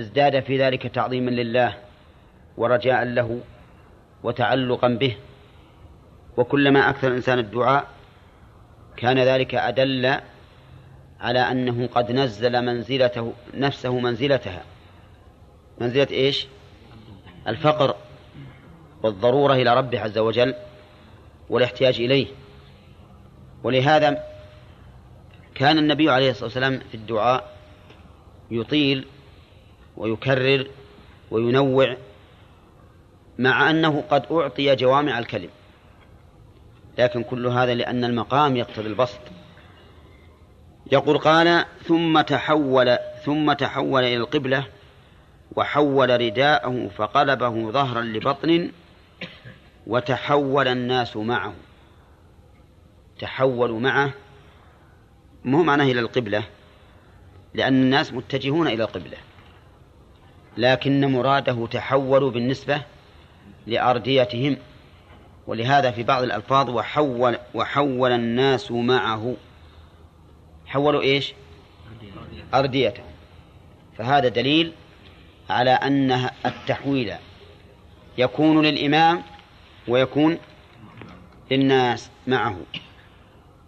ازداد في ذلك تعظيما لله ورجاء له وتعلقا به. وكلما أكثر الإنسان الدعاء كان ذلك أدل على أنه قد نزل منزلته نفسه منزلتها. منزلة إيش؟ الفقر والضرورة إلى ربه عز وجل والاحتياج إليه. ولهذا كان النبي عليه الصلاة والسلام في الدعاء يطيل ويكرر وينوع مع أنه قد أعطي جوامع الكلم. لكن كل هذا لأن المقام يقتضي البسط. يقول قال ثم تحول ثم تحول إلى القبلة وحول رداءه فقلبه ظهرا لبطن وتحول الناس معه. تحولوا معه مو معناه إلى القبلة لأن الناس متجهون إلى القبلة. لكن مراده تحولوا بالنسبة لأرديتهم ولهذا في بعض الألفاظ وحول وحول الناس معه. حولوا إيش؟ أرديتهم فهذا دليل على أن التحويل يكون للإمام ويكون للناس معه.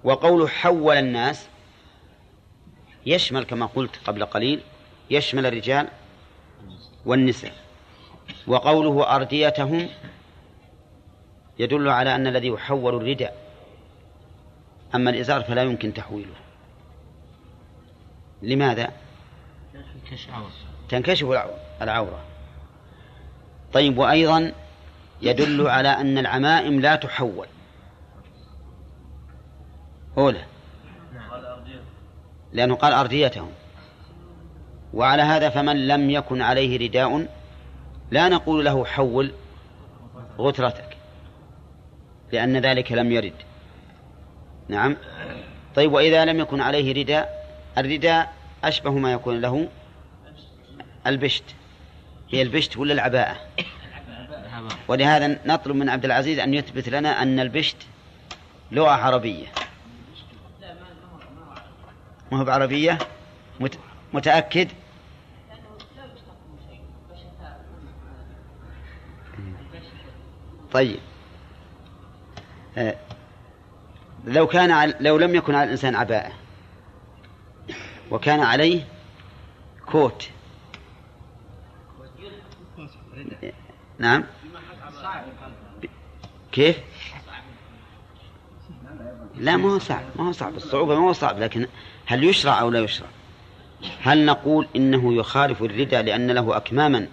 وقوله حول الناس يشمل كما قلت قبل قليل يشمل الرجال والنساء. وقوله أرديتهم يدل على أن الذي يحول الرداء. أما الإزار فلا يمكن تحويله. لماذا؟ تنكشف العورة. طيب وأيضا يدل على أن العمائم لا تحول. أولى. لأنه قال أرديتهم. وعلى هذا فمن لم يكن عليه رداء لا نقول له حول غترتك لأن ذلك لم يرد. نعم. طيب وإذا لم يكن عليه رداء الرداء أشبه ما يكون له البشت. هي البشت ولا العباءة؟ ولهذا نطلب من عبد العزيز أن يثبت لنا أن البشت لغة عربية. ما هو بعربية؟ متأكد؟ طيب. آه، لو كان لو لم يكن على الإنسان عباءة وكان عليه كوت. نعم. كيف؟ لا ما هو صعب ما هو صعب. الصعوبة ما هو صعب لكن هل يشرع أو لا يشرع؟ هل نقول إنه يخالف الردى لأن له أكماما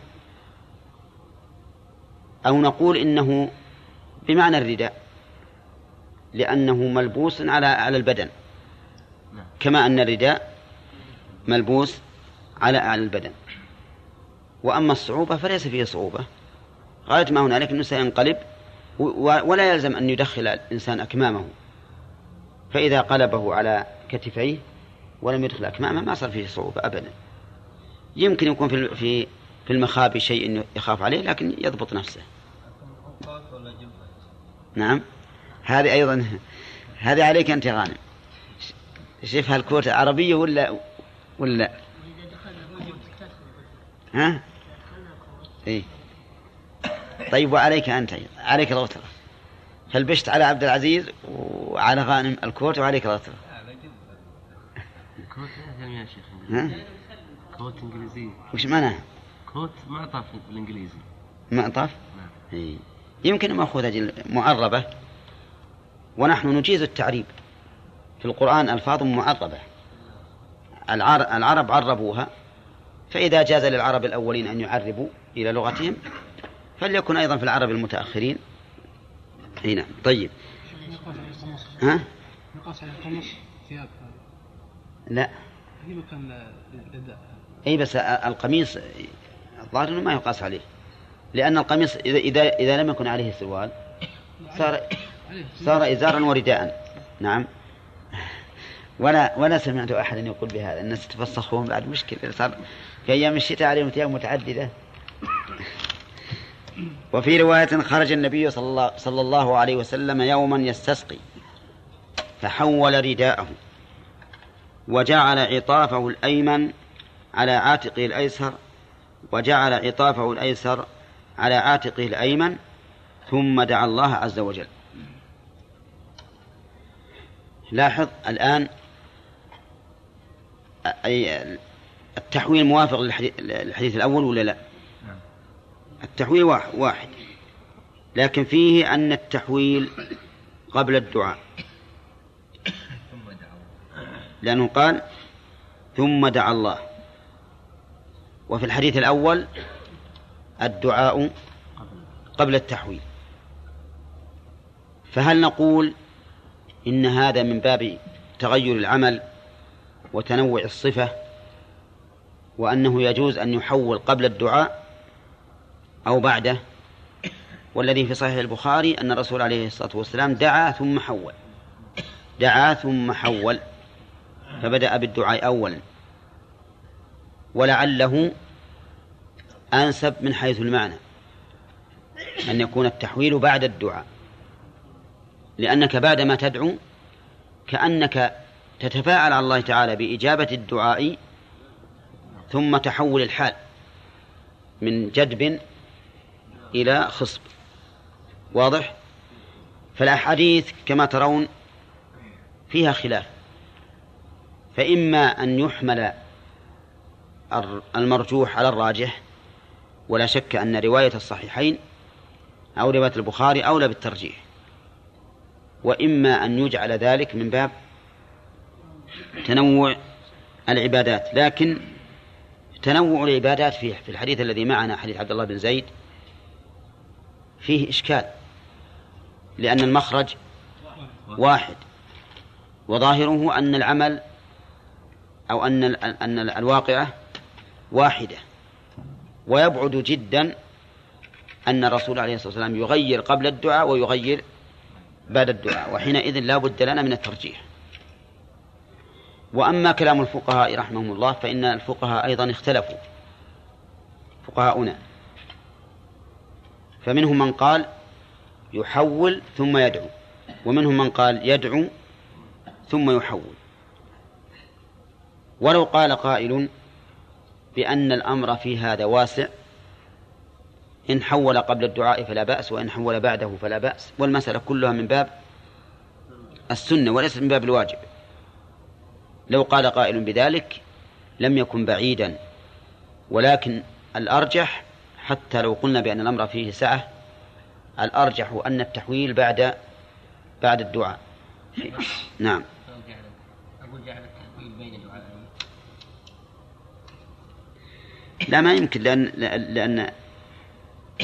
أو نقول إنه بمعنى الرداء لأنه ملبوس على على البدن. كما أن الرداء ملبوس على على البدن. وأما الصعوبة فليس فيه صعوبة. غاية ما هنالك أنه سينقلب ولا يلزم أن يدخل الإنسان أكمامه. فإذا قلبه على كتفيه ولم يدخل أكمامه ما صار فيه صعوبة أبدا. يمكن يكون في في في المخابي شيء يخاف عليه لكن يضبط نفسه. نعم هذه أيضا هذه عليك أنت غانم شوف هالكوت عربية ولا ولا ها؟ إيه طيب وعليك أنت عليك الغترة فالبشت على عبد العزيز وعلى غانم الكوت وعليك الغترة coat يا شيخ ها؟ coat انجليزي وش معناه؟ coat معطف بالإنجليزي معطف؟ نعم إيه. يمكن مأخوذة معربة ونحن نجيز التعريب. في القرآن ألفاظ معربة. العرب عربوها فإذا جاز للعرب الأولين أن يعربوا إلى لغتهم فليكن أيضا في العرب المتأخرين. أي نعم. طيب. ها؟ على ثياب لا هي مكان أي بس القميص الظاهر انه ما يقاس عليه. لأن القميص اذا اذا لم يكن عليه سروال صار صار إزارا ورداء نعم. ولا ولا سمعت أحدا يقول بهذا. الناس تفسخون بعد مشكلة. صار في أيام الشتاء عليهم ثياب متعددة. وفي رواية خرج النبي صلى الله عليه وسلم يوما يستسقي فحول رداءه وجعل عطافه الأيمن على عاتقه الأيسر وجعل عطافه الأيسر على عاتقه الأيمن ثم دعا الله عز وجل. لاحظ الآن أي التحويل موافق للحديث الأول ولا لا؟ التحويل واحد. لكن فيه أن التحويل قبل الدعاء. لأنه قال ثم دعا الله. وفي الحديث الأول الدعاء قبل التحويل. فهل نقول إن هذا من باب تغير العمل وتنوع الصفة وأنه يجوز أن يحول قبل الدعاء أو بعده؟ والذي في صحيح البخاري أن الرسول عليه الصلاة والسلام دعا ثم حول. دعا ثم حول فبدأ بالدعاء أولا. ولعله أنسب من حيث المعنى أن يكون التحويل بعد الدعاء. لأنك بعدما تدعو كأنك تتفاعل على الله تعالى بإجابة الدعاء ثم تحول الحال من جدب إلى خصب. واضح؟ فالأحاديث كما ترون فيها خلاف. فإما أن يحمل المرجوح على الراجح ولا شك أن رواية الصحيحين أو رواية البخاري أولى بالترجيح. وإما أن يجعل ذلك من باب تنوع العبادات لكن تنوع العبادات فيه في الحديث الذي معنا حديث عبد الله بن زيد فيه إشكال لأن المخرج واحد وظاهره أن العمل أو أن أن الواقعة واحدة. ويبعد جدا أن الرسول عليه الصلاة والسلام يغير قبل الدعاء ويغير بعد الدعاء وحينئذ لا بد لنا من الترجيح. وأما كلام الفقهاء رحمهم الله فإن الفقهاء أيضا اختلفوا. فقهاؤنا. فمنهم من قال يحول ثم يدعو ومنهم من قال يدعو ثم يحول. ولو قال قائل بأن الأمر في هذا واسع. إن حول قبل الدعاء فلا بأس وإن حول بعده فلا بأس. والمسألة كلها من باب السنة وليست من باب الواجب. لو قال قائل بذلك لم يكن بعيدا. ولكن الأرجح حتى لو قلنا بأن الأمر فيه سعة الأرجح أن التحويل بعد بعد الدعاء. نعم. أقول جعل التحويل بين لا ما يمكن لأن لأن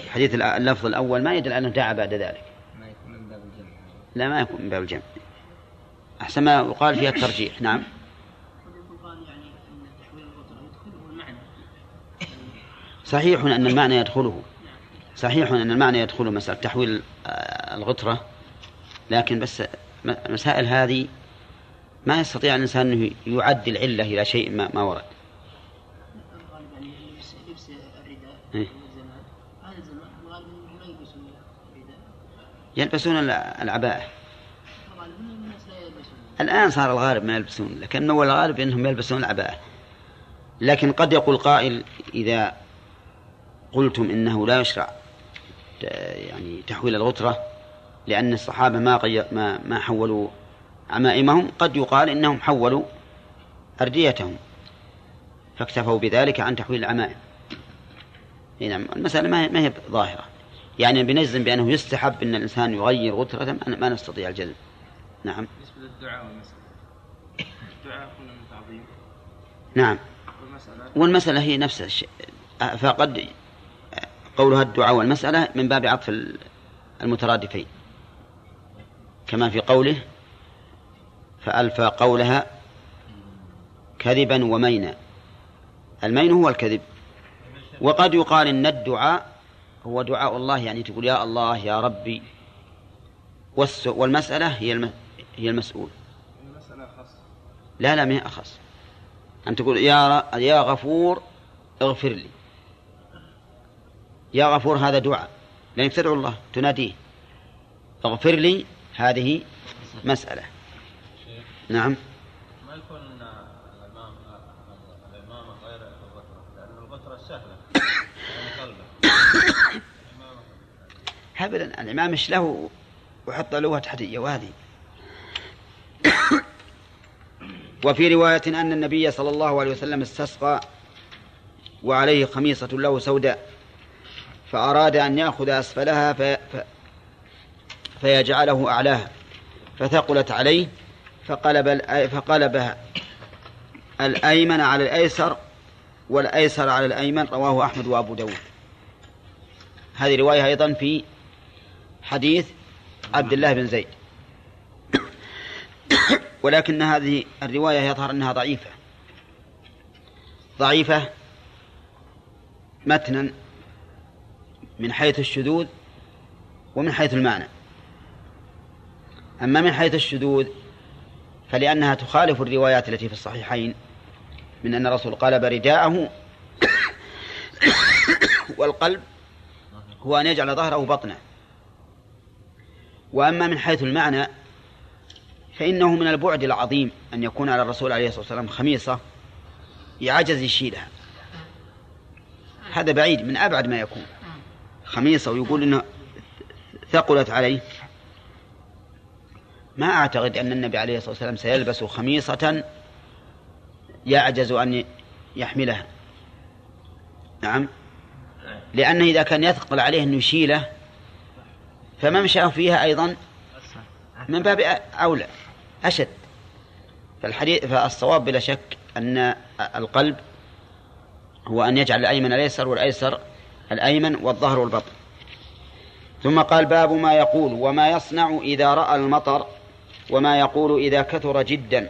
حديث اللفظ الأول ما يدل أنه دعا بعد ذلك. ما يكون من باب الجمع. لا ما يكون من باب الجمع. أحسن ما يقال فيها الترجيح. نعم. صحيح أن المعنى يدخله. صحيح أن المعنى يدخله مسألة تحويل آه، الغطرة. لكن بس مسائل هذه ما يستطيع الإنسان أنه يعد العلة إلى شيء ما, ما ورد. يلبسون العباءة. الآن صار الغالب ما يلبسون لكن أول الغالب أنهم يلبسون العباءة. لكن قد يقول قائل إذا قلتم إنه لا يشرع يعني تحويل الغترة لأن الصحابة ما ما ما حولوا عمائمهم قد يقال إنهم حولوا أرديتهم فاكتفوا بذلك عن تحويل العمائم. نعم المسألة ما هي ظاهرة. يعني بنجزم بأنه يستحب أن الإنسان يغير غترة ما نستطيع الجزم. نعم. بالنسبة للدعاء والمسألة. الدعاء قلنا من تعظيم. نعم. والمسألة؟ والمسألة هي نفس الشيء. فقد قولها الدعاء والمسألة من باب عطف المترادفين. كما في قوله فألفى قولها كذبا ومينا. المين هو الكذب. وقد يقال إن الدعاء هو دعاء الله يعني تقول يا الله يا ربي. والمسألة هي هي المسؤول. المسألة أخص لا لا ما هي أخص. أن تقول يا يا غفور اغفر لي. يا غفور هذا دعاء. لأنك تدعو الله تناديه. اغفر لي هذه مسألة. نعم. أبدا الإمام مش له وحط له تحتية وهذه وفي رواية أن النبي صلى الله عليه وسلم استسقى وعليه خميصة له سوداء فأراد أن يأخذ أسفلها في. فيجعله أعلاها فثقلت عليه فقلب. فقلبها الأيمن على الأيسر والأيسر على الأيمن رواه أحمد وأبو داود هذه رواية أيضا في حديث عبد الله بن زيد. ولكن هذه الرواية يظهر أنها ضعيفة. ضعيفة متنا من حيث الشذوذ ومن حيث المعنى. أما من حيث الشذوذ فلأنها تخالف الروايات التي في الصحيحين من أن الرسول قلب رداءه والقلب هو أن يجعل ظهره بطنه. وأما من حيث المعنى فإنه من البعد العظيم أن يكون على الرسول عليه الصلاة والسلام خميصة يعجز يشيلها. هذا بعيد من أبعد ما يكون. خميصة ويقول إنه ثقلت عليه. ما أعتقد أن النبي عليه الصلاة والسلام سيلبس خميصة يعجز أن يحملها. نعم. لأنه إذا كان يثقل عليه أن يشيله فممشاه فيها أيضا من باب أولى أشد. فالحديث فالصواب بلا شك أن القلب هو أن يجعل الأيمن الأيسر والأيسر الأيمن والظهر والبطن. ثم قال باب ما يقول وما يصنع إذا رأى المطر وما يقول إذا كثر جدا.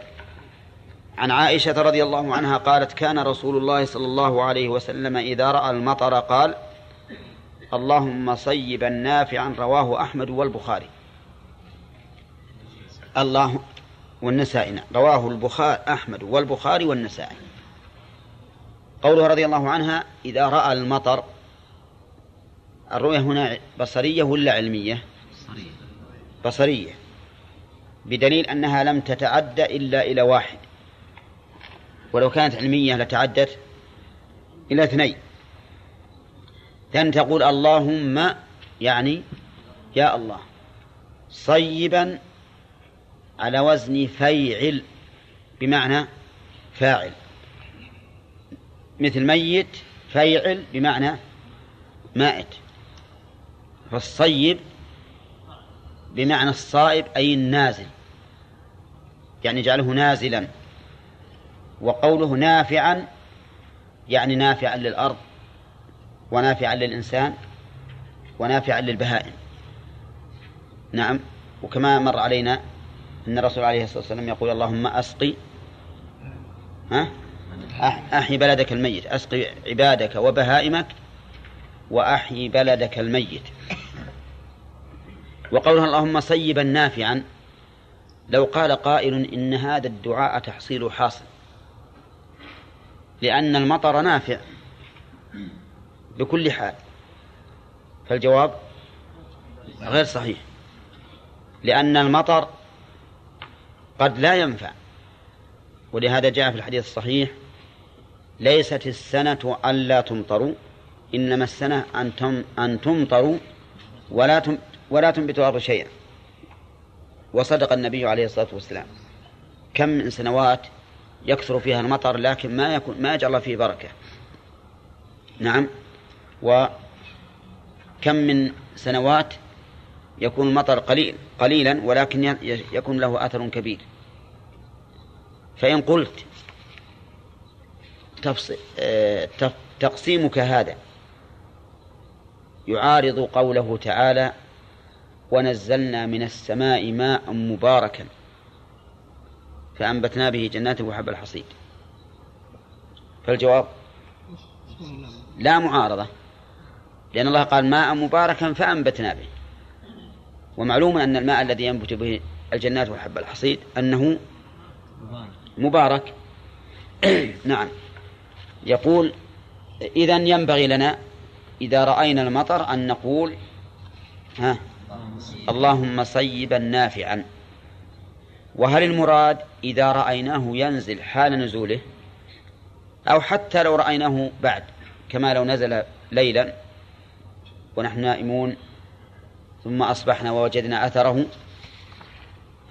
عن عائشة رضي الله عنها قالت كان رسول الله صلى الله عليه وسلم إذا رأى المطر قال اللهم صيبا نافعا رواه أحمد والبخاري. الله والنسائي نعم. رواه البخاري أحمد والبخاري والنسائي. قوله رضي الله عنها إذا رأى المطر الرؤية هنا بصرية ولا علمية؟ بصرية. بدليل أنها لم تتعدى إلا إلى واحد. ولو كانت علمية لتعدت إلى اثنين. ثاني تقول اللهم يعني يا الله. صيبا على وزن فيعل بمعنى فاعل. مثل ميت فيعل بمعنى مائت. فالصيب بمعنى الصائب أي النازل. يعني جعله نازلا. وقوله نافعا يعني نافعا للأرض. ونافعا للإنسان ونافعا للبهائم. نعم. وكما مر علينا أن الرسول عليه الصلاة والسلام يقول اللهم أسقي ها؟ أحي بلدك الميت. أسقي عبادك وبهائمك وأحيي بلدك الميت. وقولها اللهم صيبا نافعا. لو قال قائل إن هذا الدعاء تحصيل حاصل. لأن المطر نافع. بكل حال. فالجواب غير صحيح. لأن المطر قد لا ينفع. ولهذا جاء في الحديث الصحيح ليست السنة ألا تمطروا إنما السنة أن أن تمطروا ولا ولا تنبت الأرض شيئا. وصدق النبي عليه الصلاة والسلام. كم من سنوات يكثر فيها المطر لكن ما يكون ما يجعل فيه بركة. نعم. وكم من سنوات يكون المطر قليل قليلا ولكن يكون له أثر كبير. فإن قلت آه، تقسيمك هذا يعارض قوله تعالى ونزلنا من السماء ماء مباركا فأنبتنا به جنات وحب الحصيد. فالجواب لا معارضة. لأن الله قال ماء مباركا فأنبتنا به. ومعلوم أن الماء الذي ينبت به الجنات وحب الحصيد أنه مبارك. نعم. يقول إذا ينبغي لنا إذا رأينا المطر أن نقول ها اللهم صيبا نافعا. وهل المراد إذا رأيناه ينزل حال نزوله؟ أو حتى لو رأيناه بعد كما لو نزل ليلا ونحن نائمون. ثم أصبحنا ووجدنا أثره.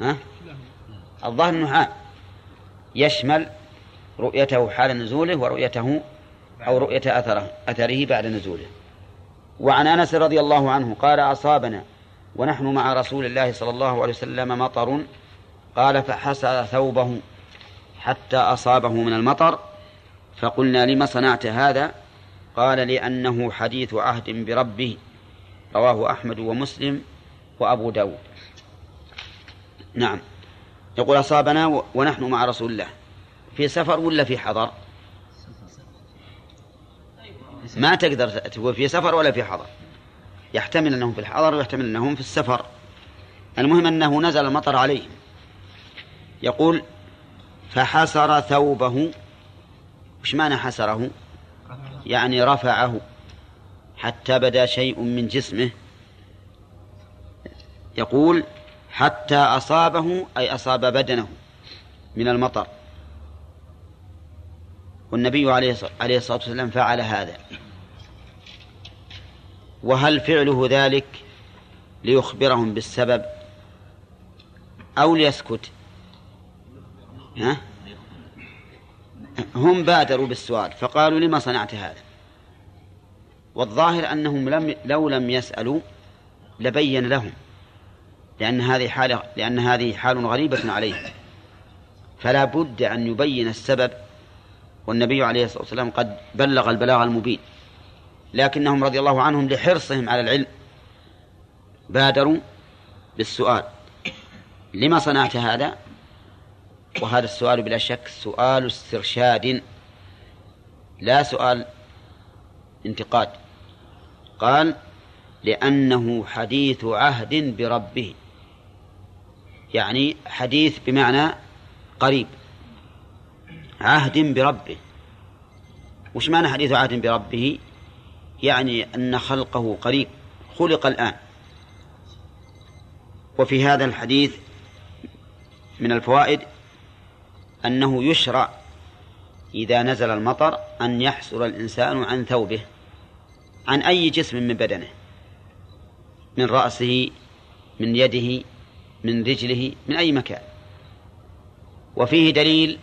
ها؟ الظاهر أنه عام. يشمل رؤيته حال نزوله ورؤيته أو رؤية أثره أثره بعد نزوله. وعن أنس رضي الله عنه قال أصابنا ونحن مع رسول الله صلى الله عليه وسلم مطر. قال فحسر ثوبه حتى أصابه من المطر. فقلنا لم صنعت هذا؟ قال لأنه حديث عهد بربه رواه أحمد ومسلم وأبو داود. نعم. يقول أصابنا ونحن مع رسول الله. في سفر ولا في حضر؟ ما تقدر تقول في سفر ولا في حضر؟ يحتمل أنهم في الحضر ويحتمل أنهم في السفر. المهم أنه نزل المطر عليهم. يقول فحسر ثوبه. وش معنى حسره؟ يعني رفعه حتى بدا شيء من جسمه. يقول حتى أصابه أي أصاب بدنه من المطر. والنبي عليه الصلاة والسلام فعل هذا. وهل فعله ذلك ليخبرهم بالسبب أو ليسكت؟ ها؟ هم بادروا بالسؤال فقالوا لما صنعت هذا؟ والظاهر أنهم لم لو لم يسألوا لبين لهم لأن هذه حالة لأن هذه حال غريبة عليهم. فلا بد أن يبين السبب والنبي عليه الصلاة والسلام قد بلغ البلاغ المبين. لكنهم رضي الله عنهم لحرصهم على العلم بادروا بالسؤال. لما صنعت هذا؟ وهذا السؤال بلا شك سؤال استرشاد لا سؤال انتقاد. قال لأنه حديث عهد بربه. يعني حديث بمعنى قريب. عهد بربه. وش معنى حديث عهد بربه؟ يعني أن خلقه قريب خلق الآن. وفي هذا الحديث من الفوائد أنه يشرع إذا نزل المطر أن يحسر الإنسان عن ثوبه عن أي جسم من بدنه من رأسه من يده من رجله من أي مكان. وفيه دليل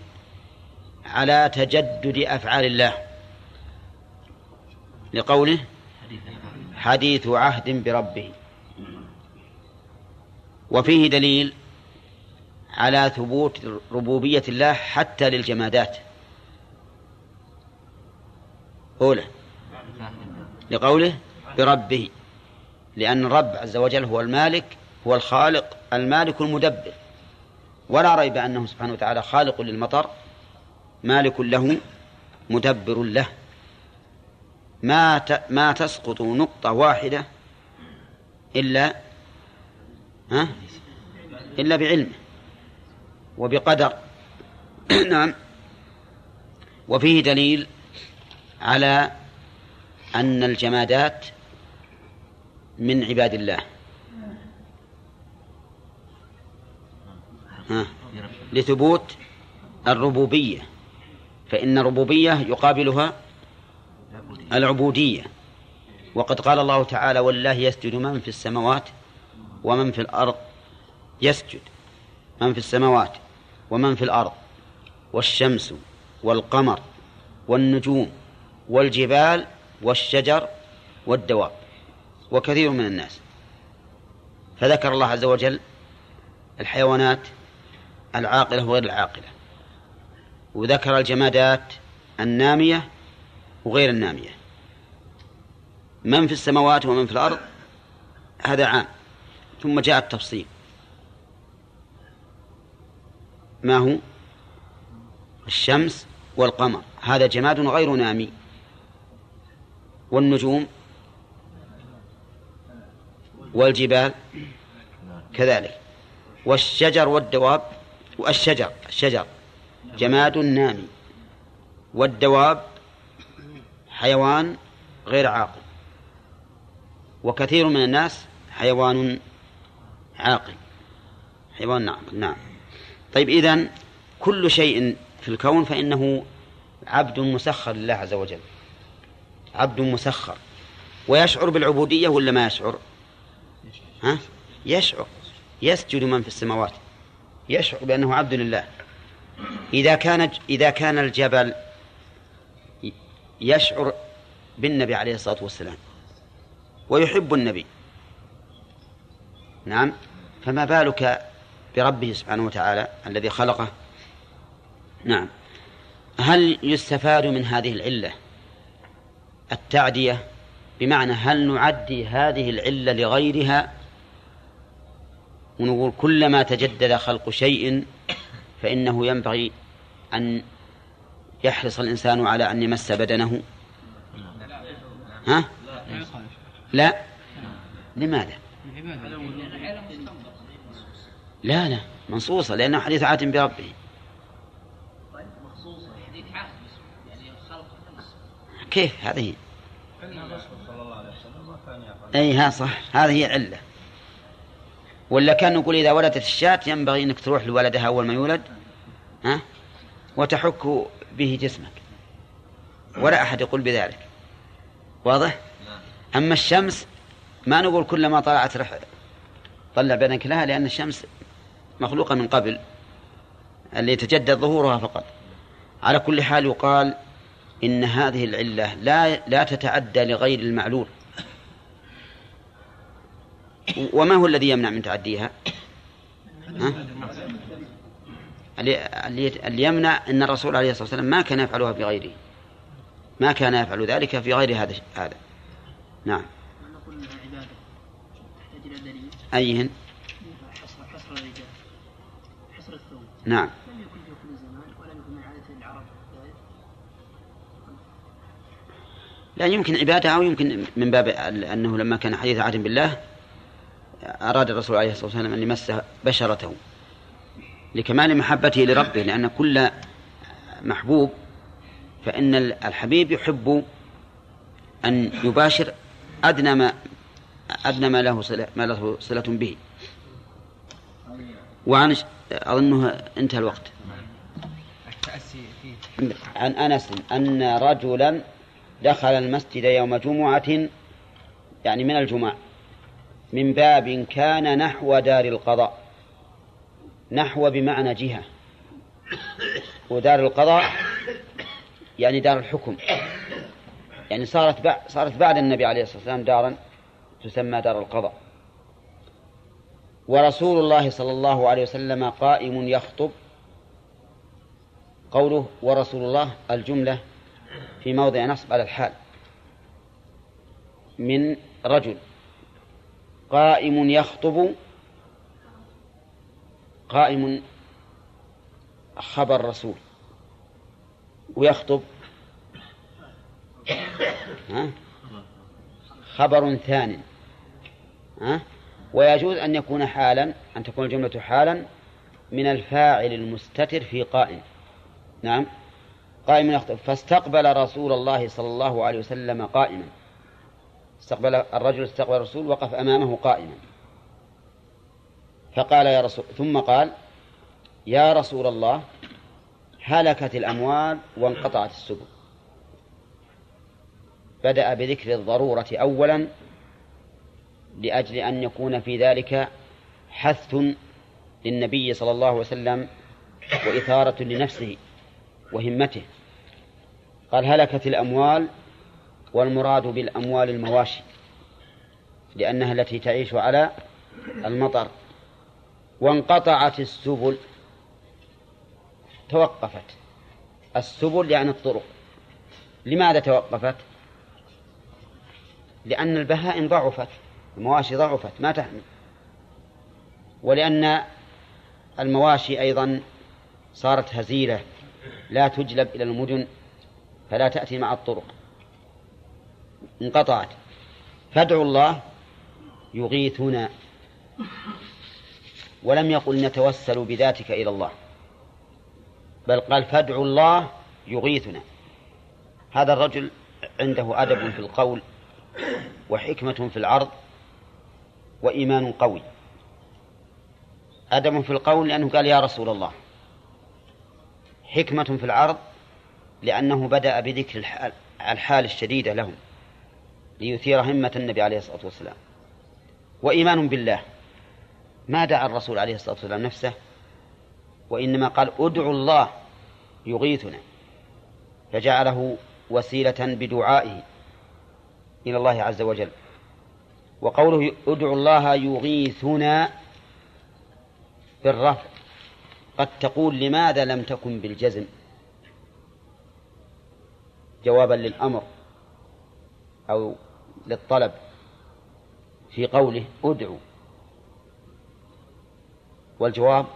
على تجدد أفعال الله. لقوله حديث عهد بربه. وفيه دليل على ثبوت ربوبية الله حتى للجمادات. أولى. لقوله بربه. لأن الرب عز وجل هو المالك هو الخالق المالك المدبر. ولا ريب أنه سبحانه وتعالى خالق للمطر مالك له مدبر له. ما ما تسقط نقطة واحدة إلا ها؟ إلا بعلمه. وبقدر نعم. وفيه دليل على أن الجمادات من عباد الله. ها. لثبوت الربوبية. فإن الربوبية يقابلها العبودية. وقد قال الله تعالى والله يسجد من في السماوات ومن في الأرض. يسجد. من في السماوات ومن في الأرض والشمس والقمر والنجوم والجبال والشجر والدواب وكثير من الناس. فذكر الله عز وجل الحيوانات العاقلة وغير العاقلة وذكر الجمادات النامية وغير النامية. من في السماوات ومن في الأرض هذا عام ثم جاء التفصيل. ما هو؟ الشمس والقمر. هذا جماد غير نامي. والنجوم؟ والجبال؟ كذلك. والشجر والدواب؟ والشجر الشجر. جماد نامي. والدواب؟ حيوان غير عاقل. وكثير من الناس حيوان عاقل. حيوان عاقل نعم. طيب إذن كل شيء في الكون فإنه عبد مسخر لله عز وجل. عبد مسخر. ويشعر بالعبودية ولا ما يشعر؟ ها؟ يشعر. يسجد من في السماوات. يشعر بأنه عبد لله. إذا كان إذا كان الجبل يشعر بالنبي عليه الصلاة والسلام. ويحب النبي. نعم؟ فما بالك بربه سبحانه وتعالى الذي خلقه. نعم. هل يستفاد من هذه العلة التعدية؟ بمعنى هل نعدي هذه العلة لغيرها؟ ونقول كلما تجدد خلق شيء فإنه ينبغي أن يحرص الإنسان على أن يمس بدنه. ها؟ لا. لماذا؟ لا لا منصوصة لأنه حديث عهد بربه. كيف هذه؟ أي ها صح. هذه هي علة ولا كان نقول إذا ولدت الشاة ينبغي أنك تروح لولدها أول ما يولد ها؟ وتحك به جسمك. ولا أحد يقول بذلك. واضح؟ أما الشمس ما نقول كلما طلعت رح طلع بينك لها لأن الشمس مخلوقة من قبل اللي يتجدد ظهورها فقط على كل حال يقال إن هذه العلة لا لا تتعدى لغير المعلول وما هو الذي يمنع من تعديها؟ ها؟ اللي يمنع أن الرسول عليه الصلاة والسلام ما كان يفعلها في غيره ما كان يفعل ذلك في غير هذا هذا نعم أيهن؟ نعم. لم يكن في كل زمان عادة لا يمكن عبادة أو يمكن من باب أنه لما كان حديث عهد بالله أراد الرسول عليه الصلاة والسلام أن يمس بشرته لكمال محبته لربه لأن كل محبوب فإن الحبيب يحب أن يباشر أدنى ما أدنى ما له صلة ما له صلة به. وعن أظنه انتهى الوقت. عن أنس أن رجلا دخل المسجد يوم جمعة يعني من الجمعة من باب كان نحو دار القضاء. نحو بمعنى جهة. ودار القضاء يعني دار الحكم. يعني صارت صارت بعد النبي عليه الصلاة والسلام دارا تسمى دار القضاء. ورسول الله صلى الله عليه وسلم قائم يخطب. قوله ورسول الله الجملة في موضع نصب على الحال. من رجل قائم يخطب قائم خبر رسول ويخطب خبر ثان ها؟ ويجوز أن يكون حالا أن تكون الجملة حالا من الفاعل المستتر في قائم نعم. قائم يخطب فاستقبل رسول الله صلى الله عليه وسلم قائما. استقبل الرجل استقبل الرسول وقف أمامه قائما. فقال يا رسول ثم قال يا رسول الله هلكت الأموال وانقطعت السبل. بدأ بذكر الضرورة أولا لأجل أن يكون في ذلك حث للنبي صلى الله عليه وسلم وإثارة لنفسه وهمته. قال هلكت الأموال والمراد بالأموال المواشي لأنها التي تعيش على المطر. وانقطعت السبل توقفت. السبل يعني الطرق. لماذا توقفت؟ لأن البهائم ضعفت. المواشي ضعفت ما تحمل. ولأن المواشي أيضا صارت هزيلة لا تجلب إلى المدن فلا تأتي مع الطرق. انقطعت. فادعوا الله يغيثنا. ولم يقل نتوسل بذاتك إلى الله. بل قال فادعوا الله يغيثنا. هذا الرجل عنده أدب في القول وحكمة في العرض. وإيمان قوي. أدب في القول لأنه قال يا رسول الله. حكمة في العرض لأنه بدأ بذكر الحال الحال الشديدة لهم. ليثير همة النبي عليه الصلاة والسلام. وإيمان بالله. ما دعا الرسول عليه الصلاة والسلام نفسه. وإنما قال ادعوا الله يغيثنا. فجعله وسيلة بدعائه إلى الله عز وجل. وقوله ادعوا الله يغيثنا بالرفع قد تقول لماذا لم تكن بالجزم؟ جوابا للأمر أو للطلب في قوله ادعوا والجواب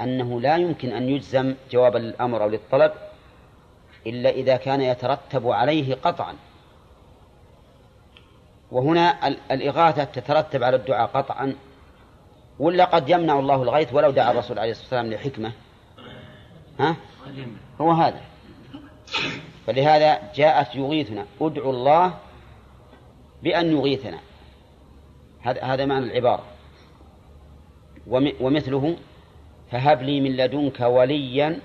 أنه لا يمكن أن يجزم جوابا للأمر أو للطلب إلا إذا كان يترتب عليه قطعا. وهنا الإغاثة تترتب على الدعاء قطعا ولا قد يمنع الله الغيث ولو دعا الرسول عليه الصلاة والسلام لحكمة. ها؟ هو هذا. فلهذا جاءت يغيثنا. ادعوا الله بأن يغيثنا. هذا معنى العبارة. ومثله فهب لي من لدنك وليا.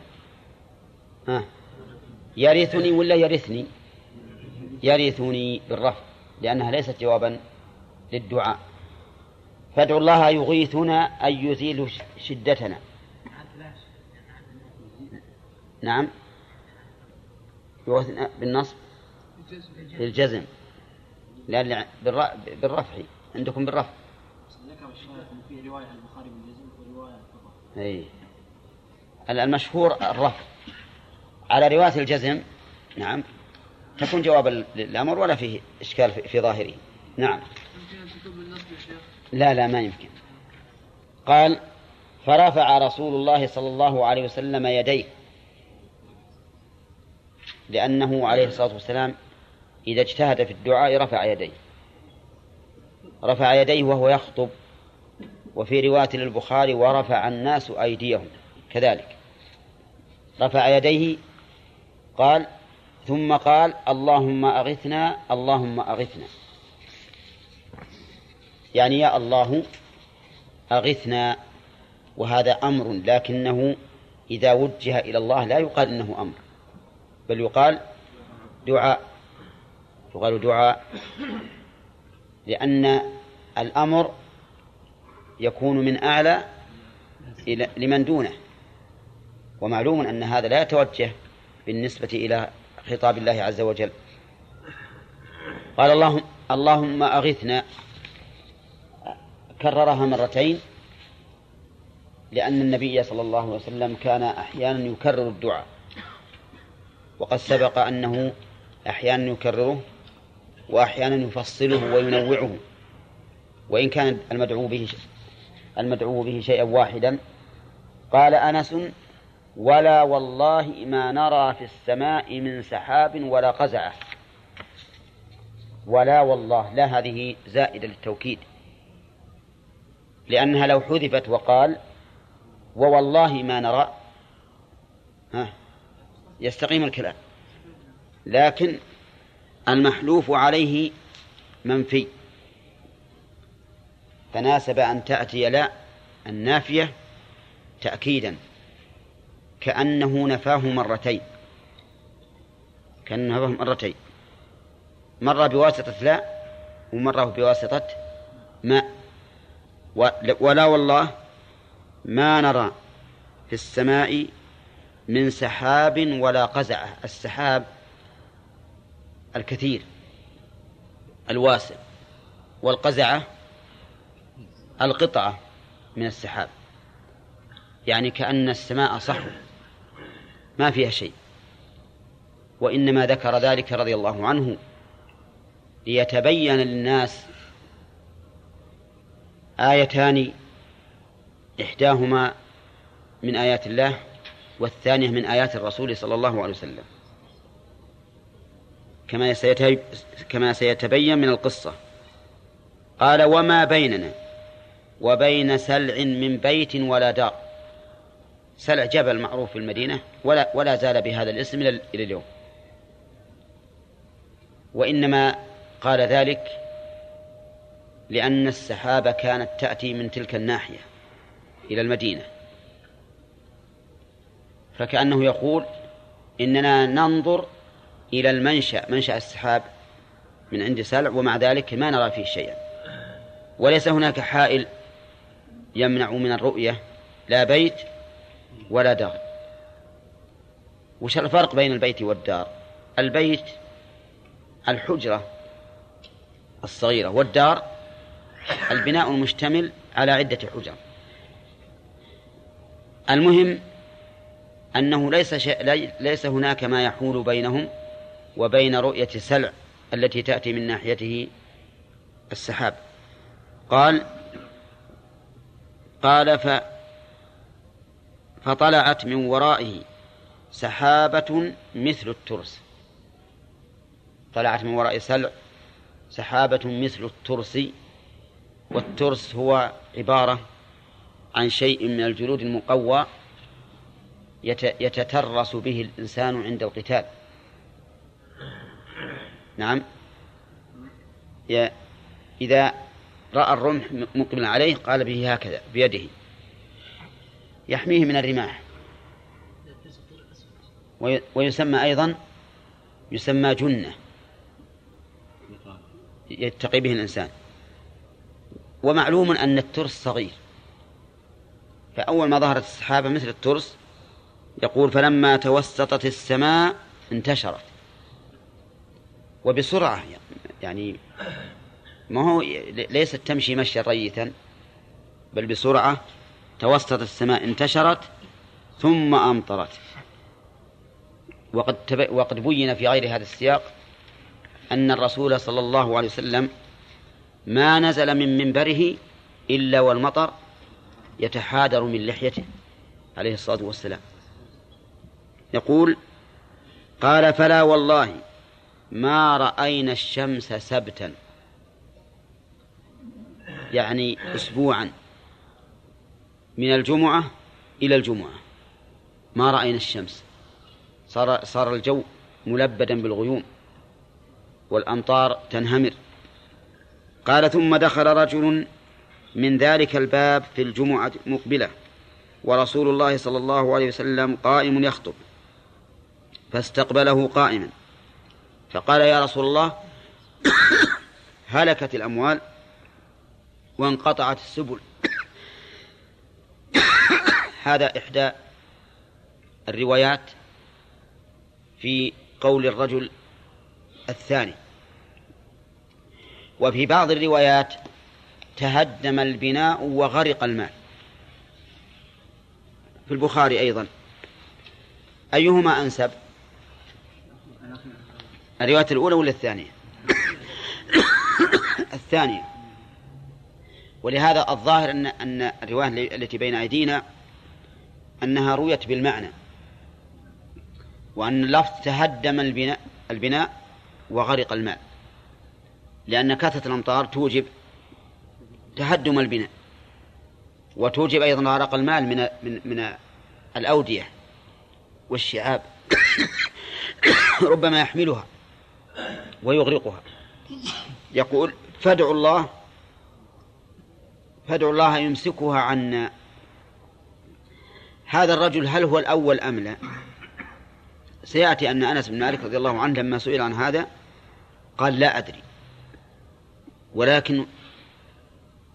يرثني ولا يرثني؟ يرثني بالرفض. لأنها ليست جوابا للدعاء. فادعوا الله يغيثنا أن يزيل شدتنا. نعم. يغيثنا بالنصب؟ بالجزم. لأن بالرفع. عندكم بالرفع. ذكر في رواية ورواية أي المشهور الرفع. على رواية الجزم. نعم. تكون جوابا للأمر ولا فيه إشكال في ظاهره؟ نعم. لا لا ما يمكن. قال فرفع رسول الله صلى الله عليه وسلم يديه. لأنه عليه الصلاة والسلام إذا اجتهد في الدعاء رفع يديه. رفع يديه وهو يخطب وفي رواية للبخاري ورفع الناس أيديهم. كذلك. رفع يديه قال ثم قال اللهم أغثنا اللهم أغثنا. يعني يا الله أغثنا وهذا أمر لكنه إذا وجه إلى الله لا يقال إنه أمر بل يقال دعاء. يقال دعاء لأن الأمر يكون من أعلى إلى لمن دونه. ومعلوم أن هذا لا يتوجه بالنسبة إلى خطاب الله عز وجل. قال اللهم اللهم أغثنا. كررها مرتين. لأن النبي صلى الله عليه وسلم كان أحيانا يكرر الدعاء. وقد سبق أنه أحيانا يكرره وأحيانا يفصله وينوعه. وإن كان المدعو به المدعو به شيئا واحدا. قال أنس ولا والله ما نرى في السماء من سحاب ولا قزعة ولا والله لا هذه زائدة للتوكيد. لأنها لو حذفت وقال ووالله ما نرى. ها يستقيم الكلام. لكن المحلوف عليه منفي. فناسب أن تأتي لا النافية تأكيدا. كأنه نفاه مرتين. كأنه نفاه مرتين. مرة بواسطة لا ومرة بواسطة ماء ولا والله ما نرى في السماء من سحاب ولا قزعة السحاب الكثير الواسع والقزعة القطعة من السحاب. يعني كأن السماء صحو ما فيها شيء. وإنما ذكر ذلك رضي الله عنه ليتبين للناس آيتان إحداهما من آيات الله والثانية من آيات الرسول صلى الله عليه وسلم. كما كما سيتبين من القصة. قال وما بيننا وبين سلع من بيت ولا دار. سلع جبل معروف في المدينة ولا ولا زال بهذا الاسم إلى اليوم. وإنما قال ذلك لأن السحابة كانت تأتي من تلك الناحية إلى المدينة. فكأنه يقول إننا ننظر إلى المنشأ منشأ السحاب من عند سلع ومع ذلك ما نرى فيه شيئا. وليس هناك حائل يمنع من الرؤية لا بيت ولا دار وش الفرق بين البيت والدار؟ البيت الحجرة الصغيرة والدار البناء المشتمل على عدة حجر. المهم أنه ليس شيء ليس هناك ما يحول بينهم وبين رؤية سلع التي تأتي من ناحيته السحاب. قال قال ف فطلعت من ورائه سحابة مثل الترس. طلعت من وراء سلع سحابة مثل الترس والترس هو عبارة عن شيء من الجلود المقوى يتترس به الإنسان عند القتال. نعم. إذا رأى الرمح مقبلا عليه قال به هكذا بيده. يحميه من الرماح. ويسمى أيضا يسمى جنة. يتقي به الإنسان. ومعلوم أن الترس صغير. فأول ما ظهرت السحابة مثل الترس يقول فلما توسطت السماء انتشرت. وبسرعة يعني ما هو ليست تمشي مشيا ريثا بل بسرعة توسطت السماء انتشرت ثم أمطرت. وقد وقد بين في غير هذا السياق أن الرسول صلى الله عليه وسلم ما نزل من منبره إلا والمطر يتحادر من لحيته عليه الصلاة والسلام. يقول قال فلا والله ما رأينا الشمس سبتا. يعني أسبوعا. من الجمعة إلى الجمعة. ما رأينا الشمس. صار صار الجو ملبدا بالغيوم والأمطار تنهمر. قال ثم دخل رجل من ذلك الباب في الجمعة مقبلة. ورسول الله صلى الله عليه وسلم قائم يخطب. فاستقبله قائما. فقال يا رسول الله هلكت الأموال وانقطعت السبل. هذا إحدى الروايات في قول الرجل الثاني. وفي بعض الروايات تهدم البناء وغرق المال. في البخاري أيضا. أيهما أنسب؟ الرواية الأولى ولا الثانية؟ الثانية. ولهذا الظاهر أن أن الرواية التي بين أيدينا أنها رويت بالمعنى وأن اللفظ تهدم البناء البناء وغرق الماء لأن كثرة الأمطار توجب تهدم البناء وتوجب أيضا غرق المال من من من الأودية والشعاب ربما يحملها ويغرقها. يقول فادعوا الله فادعوا الله يمسكها عنا هذا الرجل هل هو الأول أم لا؟ سيأتي أن أنس بن مالك رضي الله عنه لما سئل عن هذا قال لا أدري. ولكن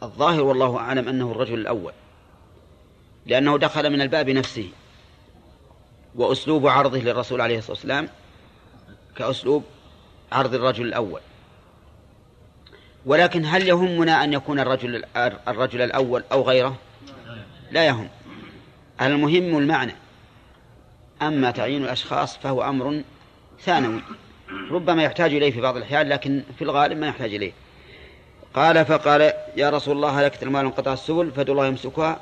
الظاهر والله أعلم أنه الرجل الأول لأنه دخل من الباب نفسه وأسلوب عرضه للرسول عليه الصلاة والسلام كأسلوب عرض الرجل الأول. ولكن هل يهمنا أن يكون الرجل الرجل الأول أو غيره؟ لا يهم. المهم المعنى. أما تعيين الأشخاص فهو أمر ثانوي. ربما يحتاج إليه في بعض الأحيان لكن في الغالب ما يحتاج إليه. قال فقال يا رسول الله هلكت المال انقطع السبل فدعو الله يمسكها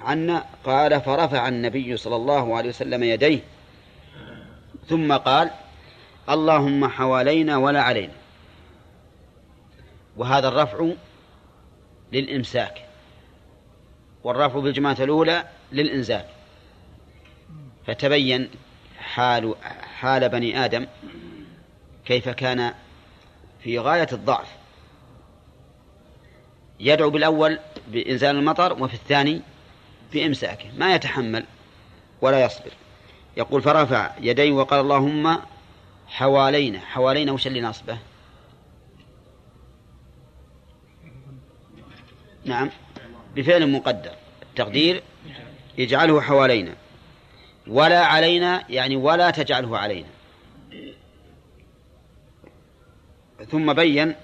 عنا. قال فرفع النبي صلى الله عليه وسلم يديه. ثم قال اللهم حوالينا ولا علينا. وهذا الرفع للإمساك. والرفع بالجماعة الأولى للإنزال. فتبين حال حال بني آدم كيف كان في غاية الضعف. يدعو بالأول بإنزال المطر وفي الثاني بإمساكه. ما يتحمل ولا يصبر. يقول فرفع يديه وقال اللهم حوالينا. حوالينا وش اللي نصبه نعم. بفعل مقدر. التقدير يجعله حوالينا. ولا علينا يعني ولا تجعله علينا. ثم بين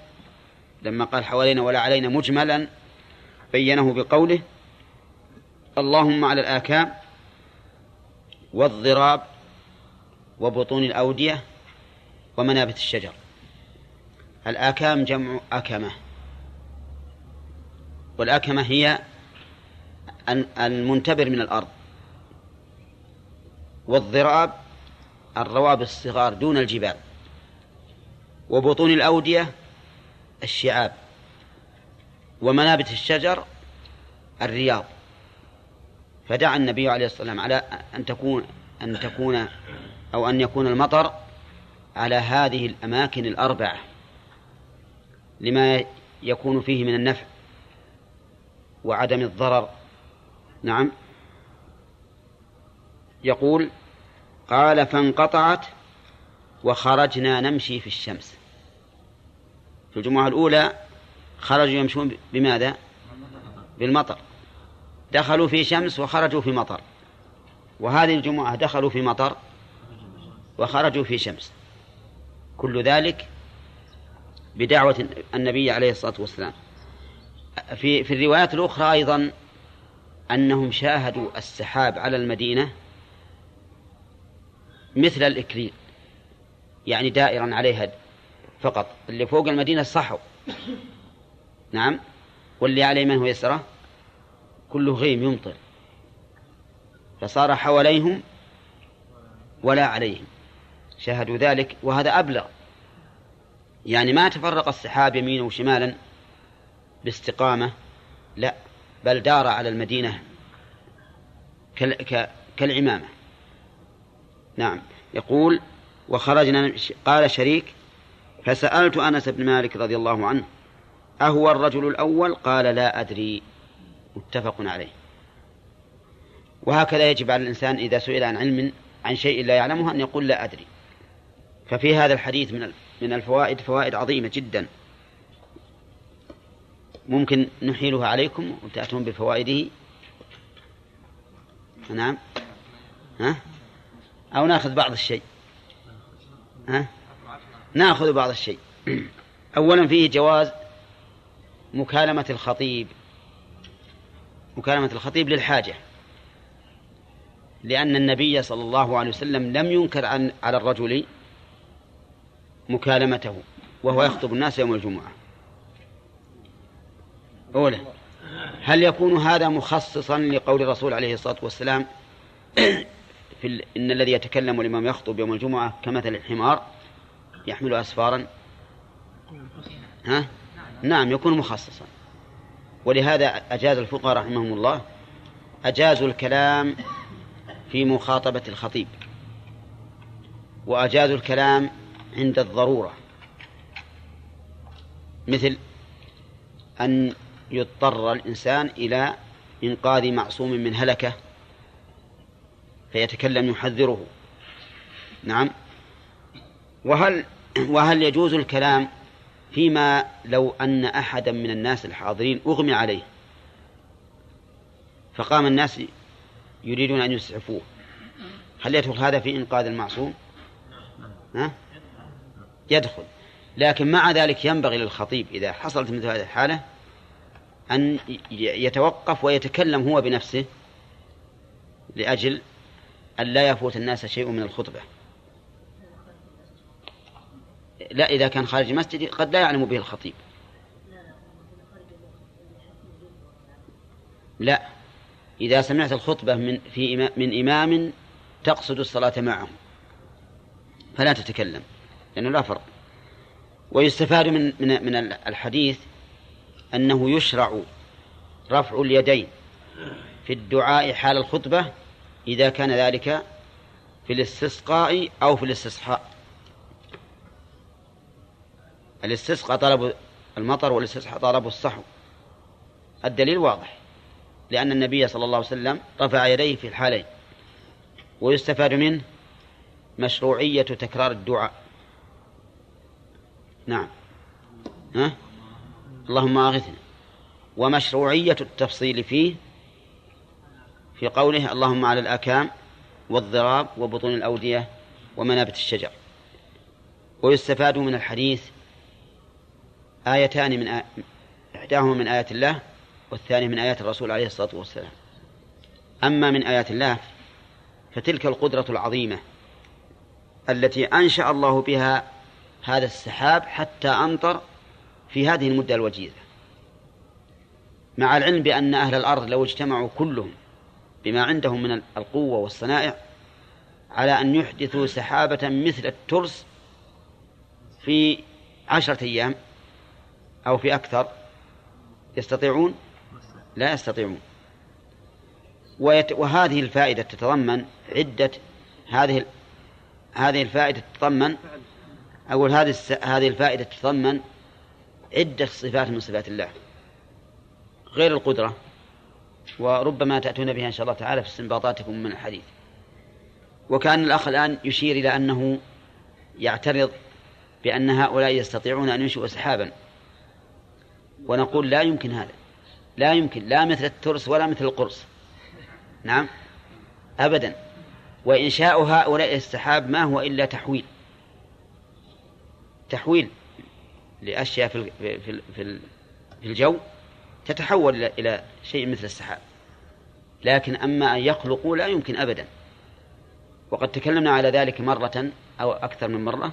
لما قال حوالينا ولا علينا مجملا بينه بقوله اللهم على الآكام والضراب وبطون الأودية ومنابت الشجر. الآكام جمع أكمة. والأكمة هي المنتبر من الأرض. والضراب الرواب الصغار دون الجبال. وبطون الأودية الشعاب. ومنابت الشجر الرياض. فدعا النبي عليه الصلاة والسلام على أن تكون أن تكون أو أن يكون المطر على هذه الأماكن الأربعة. لما يكون فيه من النفع. وعدم الضرر. نعم. يقول قال فانقطعت وخرجنا نمشي في الشمس. في الجمعة الأولى خرجوا يمشون بماذا؟ بالمطر. دخلوا في شمس وخرجوا في مطر. وهذه الجمعة دخلوا في مطر وخرجوا في شمس. كل ذلك بدعوة النبي عليه الصلاة والسلام. في في الروايات الأخرى أيضا أنهم شاهدوا السحاب على المدينة مثل الإكليل يعني دائرا عليها فقط. اللي فوق المدينة صحوا نعم. واللي على من هو يسره؟ كله غيم يمطر. فصار حواليهم ولا عليهم. شاهدوا ذلك وهذا أبلغ. يعني ما تفرق السحاب يمينا وشمالا. باستقامة لا بل دار على المدينة كالعمامة. نعم. يقول وخرجنا قال شريك فسألت أنس بن مالك رضي الله عنه أهو الرجل الأول؟ قال لا أدري. متفق عليه. وهكذا يجب على الإنسان إذا سئل عن علم عن شيء لا يعلمه أن يقول لا أدري. ففي هذا الحديث من من الفوائد فوائد عظيمة جدا. ممكن نحيلها عليكم وتأتون بفوائده. نعم. ها؟ أو نأخذ بعض الشيء. ها؟ نأخذ بعض الشيء. أولا فيه جواز مكالمة الخطيب. مكالمة الخطيب للحاجة. لأن النبي صلى الله عليه وسلم لم ينكر عن على الرجل مكالمته وهو يخطب الناس يوم الجمعة. أولا هل يكون هذا مخصصا لقول الرسول عليه الصلاة والسلام في ال... إن الذي يتكلم الإمام يخطب يوم الجمعة كمثل الحمار يحمل أسفارا ها؟ نعم يكون مخصصا ولهذا أجاز الفقهاء رحمهم الله أجازوا الكلام في مخاطبة الخطيب وأجازوا الكلام عند الضرورة مثل أن يضطر الإنسان إلى إنقاذ معصوم من هلكة فيتكلم يحذره. نعم. وهل وهل يجوز الكلام فيما لو أن أحدا من الناس الحاضرين أغمي عليه؟ فقام الناس يريدون أن يسعفوه. هل يدخل هذا في إنقاذ المعصوم؟ ها؟ يدخل. لكن مع ذلك ينبغي للخطيب إذا حصلت مثل هذه الحالة أن يتوقف ويتكلم هو بنفسه لأجل أن لا يفوت الناس شيء من الخطبة. لا إذا كان خارج المسجد قد لا يعلم به الخطيب. لا إذا سمعت الخطبة من في من إمام تقصد الصلاة معه فلا تتكلم لأنه لا فرق. ويستفاد من من من الحديث أنه يشرع رفع اليدين في الدعاء حال الخطبة إذا كان ذلك في الاستسقاء أو في الاستصحاء الاستسقاء طلب المطر والاستسقاء طلب الصحو الدليل واضح لأن النبي صلى الله عليه وسلم رفع يديه في الحالين ويستفاد منه مشروعية تكرار الدعاء. نعم. ها؟ اللهم أغثنا. ومشروعية التفصيل فيه في قوله اللهم على الأكام والضراب وبطون الأودية ومنابت الشجر. ويستفاد من الحديث آيتان من آ... إحداهما من آيات الله والثانية من آيات الرسول عليه الصلاة والسلام. أما من آيات الله فتلك القدرة العظيمة التي أنشأ الله بها هذا السحاب حتى أمطر في هذه المدة الوجيزة. مع العلم بأن أهل الأرض لو اجتمعوا كلهم بما عندهم من القوة والصنائع على أن يحدثوا سحابة مثل الترس في عشرة أيام أو في أكثر يستطيعون؟ لا يستطيعون. وهذه الفائدة تتضمن عدة هذه هذه الفائدة تتضمن أقول هذه هذه الفائدة تتضمن عدة صفات من صفات الله. غير القدرة وربما تأتون بها إن شاء الله تعالى في استنباطاتكم من الحديث. وكأن الأخ الآن يشير إلى أنه يعترض بأن هؤلاء يستطيعون أن ينشئوا سحابا. ونقول لا يمكن هذا. لا يمكن. لا مثل الترس ولا مثل القرص. نعم. أبدا. وإنشاء هؤلاء السحاب ما هو إلا تحويل. تحويل. لأشياء في في في الجو تتحول إلى شيء مثل السحاب. لكن أما أن يخلقوا لا يمكن أبدا. وقد تكلمنا على ذلك مرة أو أكثر من مرة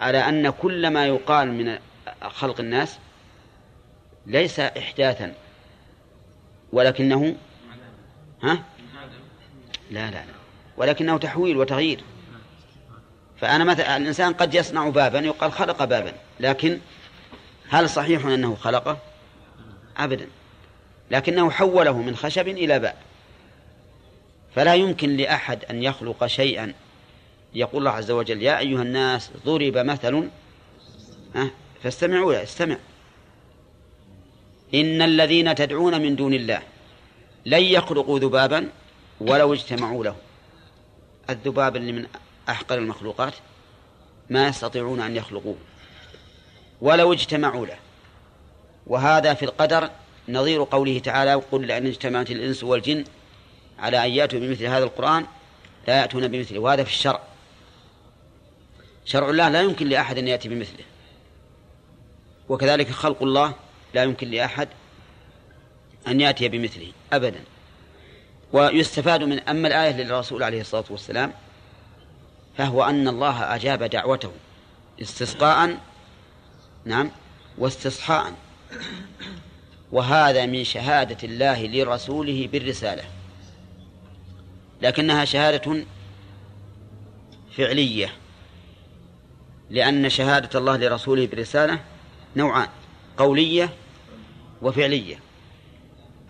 على أن كل ما يقال من خلق الناس ليس إحداثا ولكنه ها؟ لا لا لا. ولكنه تحويل وتغيير. فأنا مثلا الإنسان قد يصنع بابا يقال خلق بابا لكن هل صحيح أنه خلقه أبدا. لكنه حوله من خشب إلى باب فلا يمكن لأحد أن يخلق شيئا. يقول الله عز وجل يا أيها الناس ضرب مثل. فاستمعوا له استمع. إن الذين تدعون من دون الله لن يخلقوا ذبابا ولو اجتمعوا له. الذباب اللي من أحقر المخلوقات ما يستطيعون أن يخلقوه ولو اجتمعوا له. وهذا في القدر نظير قوله تعالى قل لأن اجتمعت الإنس والجن على أن يأتوا بمثل هذا القرآن لا يأتون بمثله. وهذا في الشرع. شرع الله لا يمكن لأحد أن يأتي بمثله. وكذلك خلق الله لا يمكن لأحد أن يأتي بمثله أبدا. ويستفاد من أما الآية للرسول عليه الصلاة والسلام فهو أن الله أجاب دعوته استسقاء نعم واستصحاء. وهذا من شهادة الله لرسوله بالرسالة. لكنها شهادة فعلية لأن شهادة الله لرسوله بالرسالة نوعان قولية وفعلية.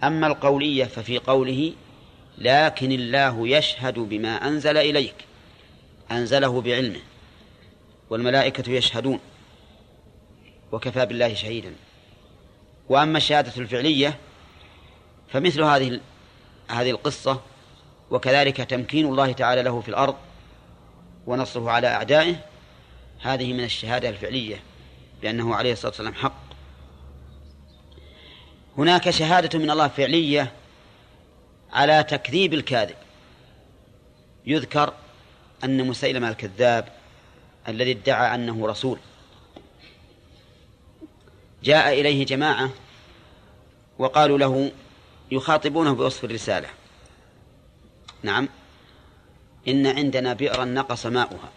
أما القولية ففي قوله لكن الله يشهد بما أنزل إليك أنزله بعلمه والملائكة يشهدون وكفى بالله شهيدا. وأما الشهادة الفعلية فمثل هذه هذه القصة وكذلك تمكين الله تعالى له في الأرض ونصره على أعدائه هذه من الشهادة الفعلية بأنه عليه الصلاة والسلام حق. هناك شهادة من الله فعلية على تكذيب الكاذب. يذكر أن مسيلمة الكذاب الذي ادعى أنه رسول. جاء إليه جماعة وقالوا له يخاطبونه بوصف الرسالة. نعم. إن عندنا بئرا نقص ماؤها.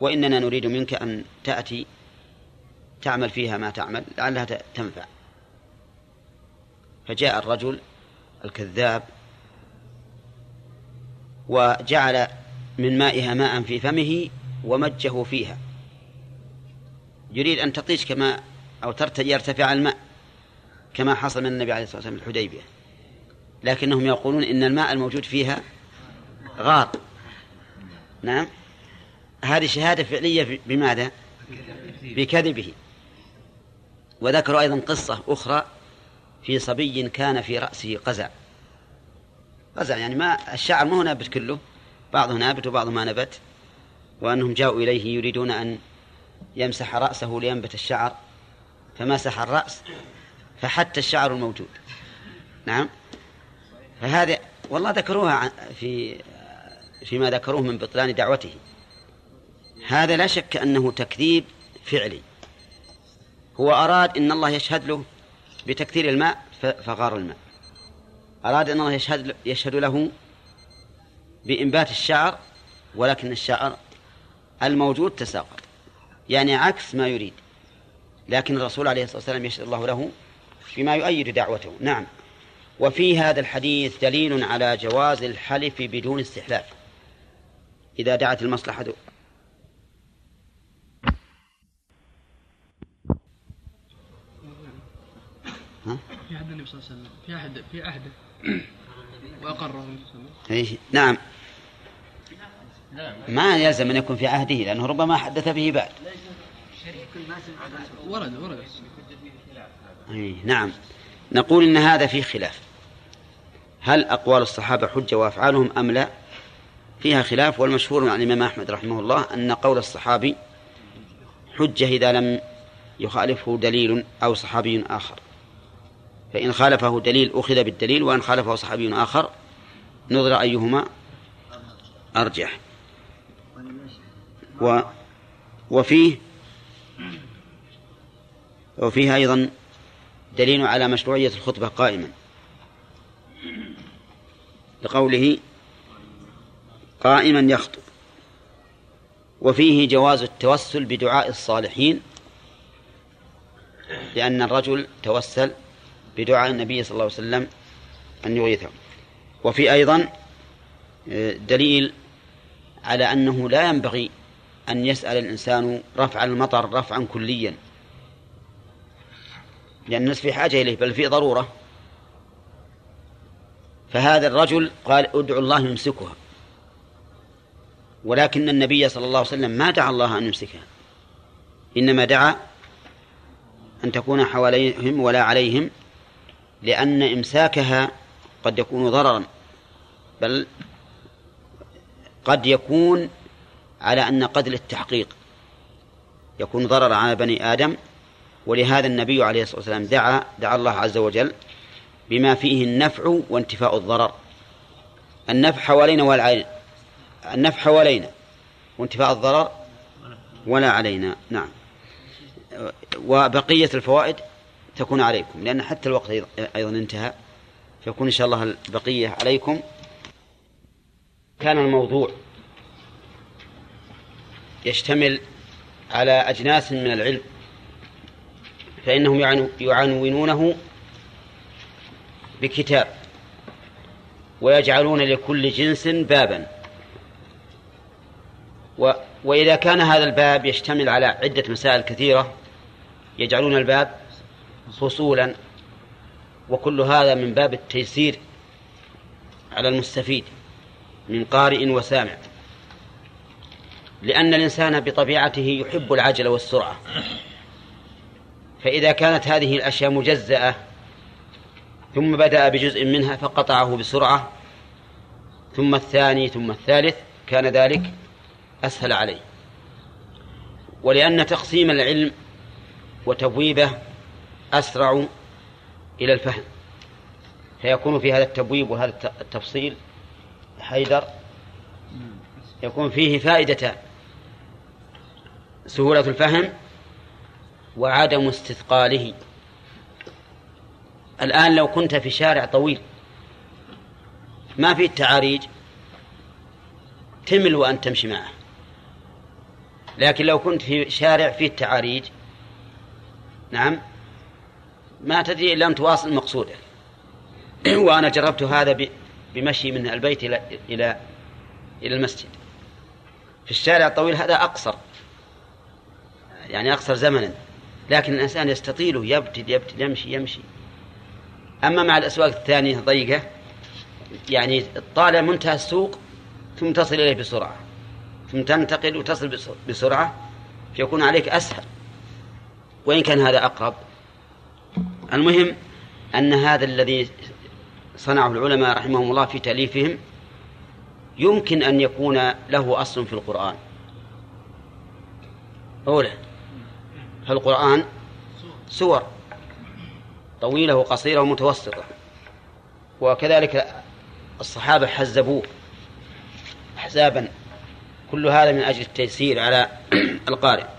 وإننا نريد منك أن تأتي تعمل فيها ما تعمل لعلها تنفع. فجاء الرجل الكذاب وجعل من مائها ماء في فمه ومجه فيها. يريد أن تطيش كما أو يرتفع الماء كما حصل من النبي عليه الصلاة والسلام الحديبية. لكنهم يقولون إن الماء الموجود فيها غار. نعم. هذه شهادة فعلية بماذا؟ بكذبه. وذكروا أيضا قصة أخرى في صبي كان في رأسه قزع. قزع يعني ما الشعر ما هو نابت كله بعضه نابت وبعضه ما نبت وأنهم جاءوا إليه يريدون أن يمسح رأسه لينبت الشعر فمسح الرأس فحتى الشعر الموجود. نعم؟ فهذا والله ذكروها في فيما ذكروه من بطلان دعوته. هذا لا شك أنه تكذيب فعلي. هو أراد أن الله يشهد له بتكثير الماء فغار الماء. أراد أن الله يشهد, يشهد له بإنبات الشعر ولكن الشعر الموجود تساقط. يعني عكس ما يريد. لكن الرسول عليه الصلاة والسلام يشهد الله له بما يؤيد دعوته. نعم. وفي هذا الحديث دليل على جواز الحلف بدون استحلاف. إذا دعت المصلحة ها؟ في عهد النبي صلى الله عليه وسلم. في عهد في عهده وأقره نعم. ما يلزم أن يكون في عهده لأنه ربما حدث به بعد. ورد ورد. نعم. نقول إن هذا فيه خلاف. هل أقوال الصحابة حجة وأفعالهم أم لا؟ فيها خلاف والمشهور عن الإمام أحمد رحمه الله أن قول الصحابي حجة إذا لم يخالفه دليل أو صحابي آخر. فإن خالفه دليل أخذ بالدليل وإن خالفه صحابي آخر نظر أيهما أرجح. و وفيه وفيها أيضا دليل على مشروعية الخطبة قائما. لقوله قائما يخطب. وفيه جواز التوسل بدعاء الصالحين لأن الرجل توسل بدعاء النبي صلى الله عليه وسلم أن يغيثه. وفي أيضا آه، دليل على أنه لا ينبغي أن يسأل الإنسان رفع المطر رفعا كليا. لأن الناس في حاجة إليه بل في ضرورة. فهذا الرجل قال أدعو الله يمسكها. ولكن النبي صلى الله عليه وسلم ما دعا الله أن يمسكها. إنما دعا أن تكون حواليهم ولا عليهم لأن إمساكها قد يكون ضررا بل قد يكون على أن قدر التحقيق يكون ضررا على بني آدم ولهذا النبي عليه الصلاة والسلام دعا دعا الله عز وجل بما فيه النفع وانتفاء الضرر. النفع حوالينا ولا علينا؟ النفع حوالينا وانتفاء الضرر ولا علينا؟ نعم. وبقية الفوائد؟ تكون عليكم لأن حتى الوقت أيضا انتهى. فيكون إن شاء الله البقية عليكم. كان الموضوع يشتمل على أجناس من العلم فإنهم يعنونونه بكتاب ويجعلون لكل جنس بابا. و وإذا كان هذا الباب يشتمل على عدة مسائل كثيرة يجعلون الباب فصولا. وكل هذا من باب التيسير على المستفيد من قارئ وسامع. لأن الإنسان بطبيعته يحب العجلة والسرعة. فإذا كانت هذه الأشياء مجزأة ثم بدأ بجزء منها فقطعه بسرعة ثم الثاني ثم الثالث كان ذلك أسهل عليه. ولأن تقسيم العلم وتبويبه أسرع إلى الفهم. فيكون في هذا التبويب وهذا التفصيل حيدر. يكون فيه فائدتان سهولة الفهم وعدم استثقاله. الآن لو كنت في شارع طويل ما فيه التعاريج تمل وأن تمشي معه. لكن لو كنت في شارع فيه التعاريج نعم ما تدري إلا أن تواصل مقصودك وأنا جربت هذا بمشي من البيت إلى إلى إلى المسجد. في الشارع الطويل هذا أقصر. يعني أقصر زمنا. لكن الإنسان يستطيله يبتد يبتد يمشي يمشي. أما مع الأسواق الثانية ضيقة يعني طالع منتهى السوق ثم تصل إليه بسرعة. ثم تنتقل وتصل بسرعة فيكون عليك أسهل. وإن كان هذا أقرب المهم أن هذا الذي صنعه العلماء رحمهم الله في تأليفهم يمكن أن يكون له أصل في القرآن. أولا فالقرآن سور طويلة وقصيرة ومتوسطة وكذلك الصحابة حزبوه أحزابا كل هذا من أجل التيسير على القارئ.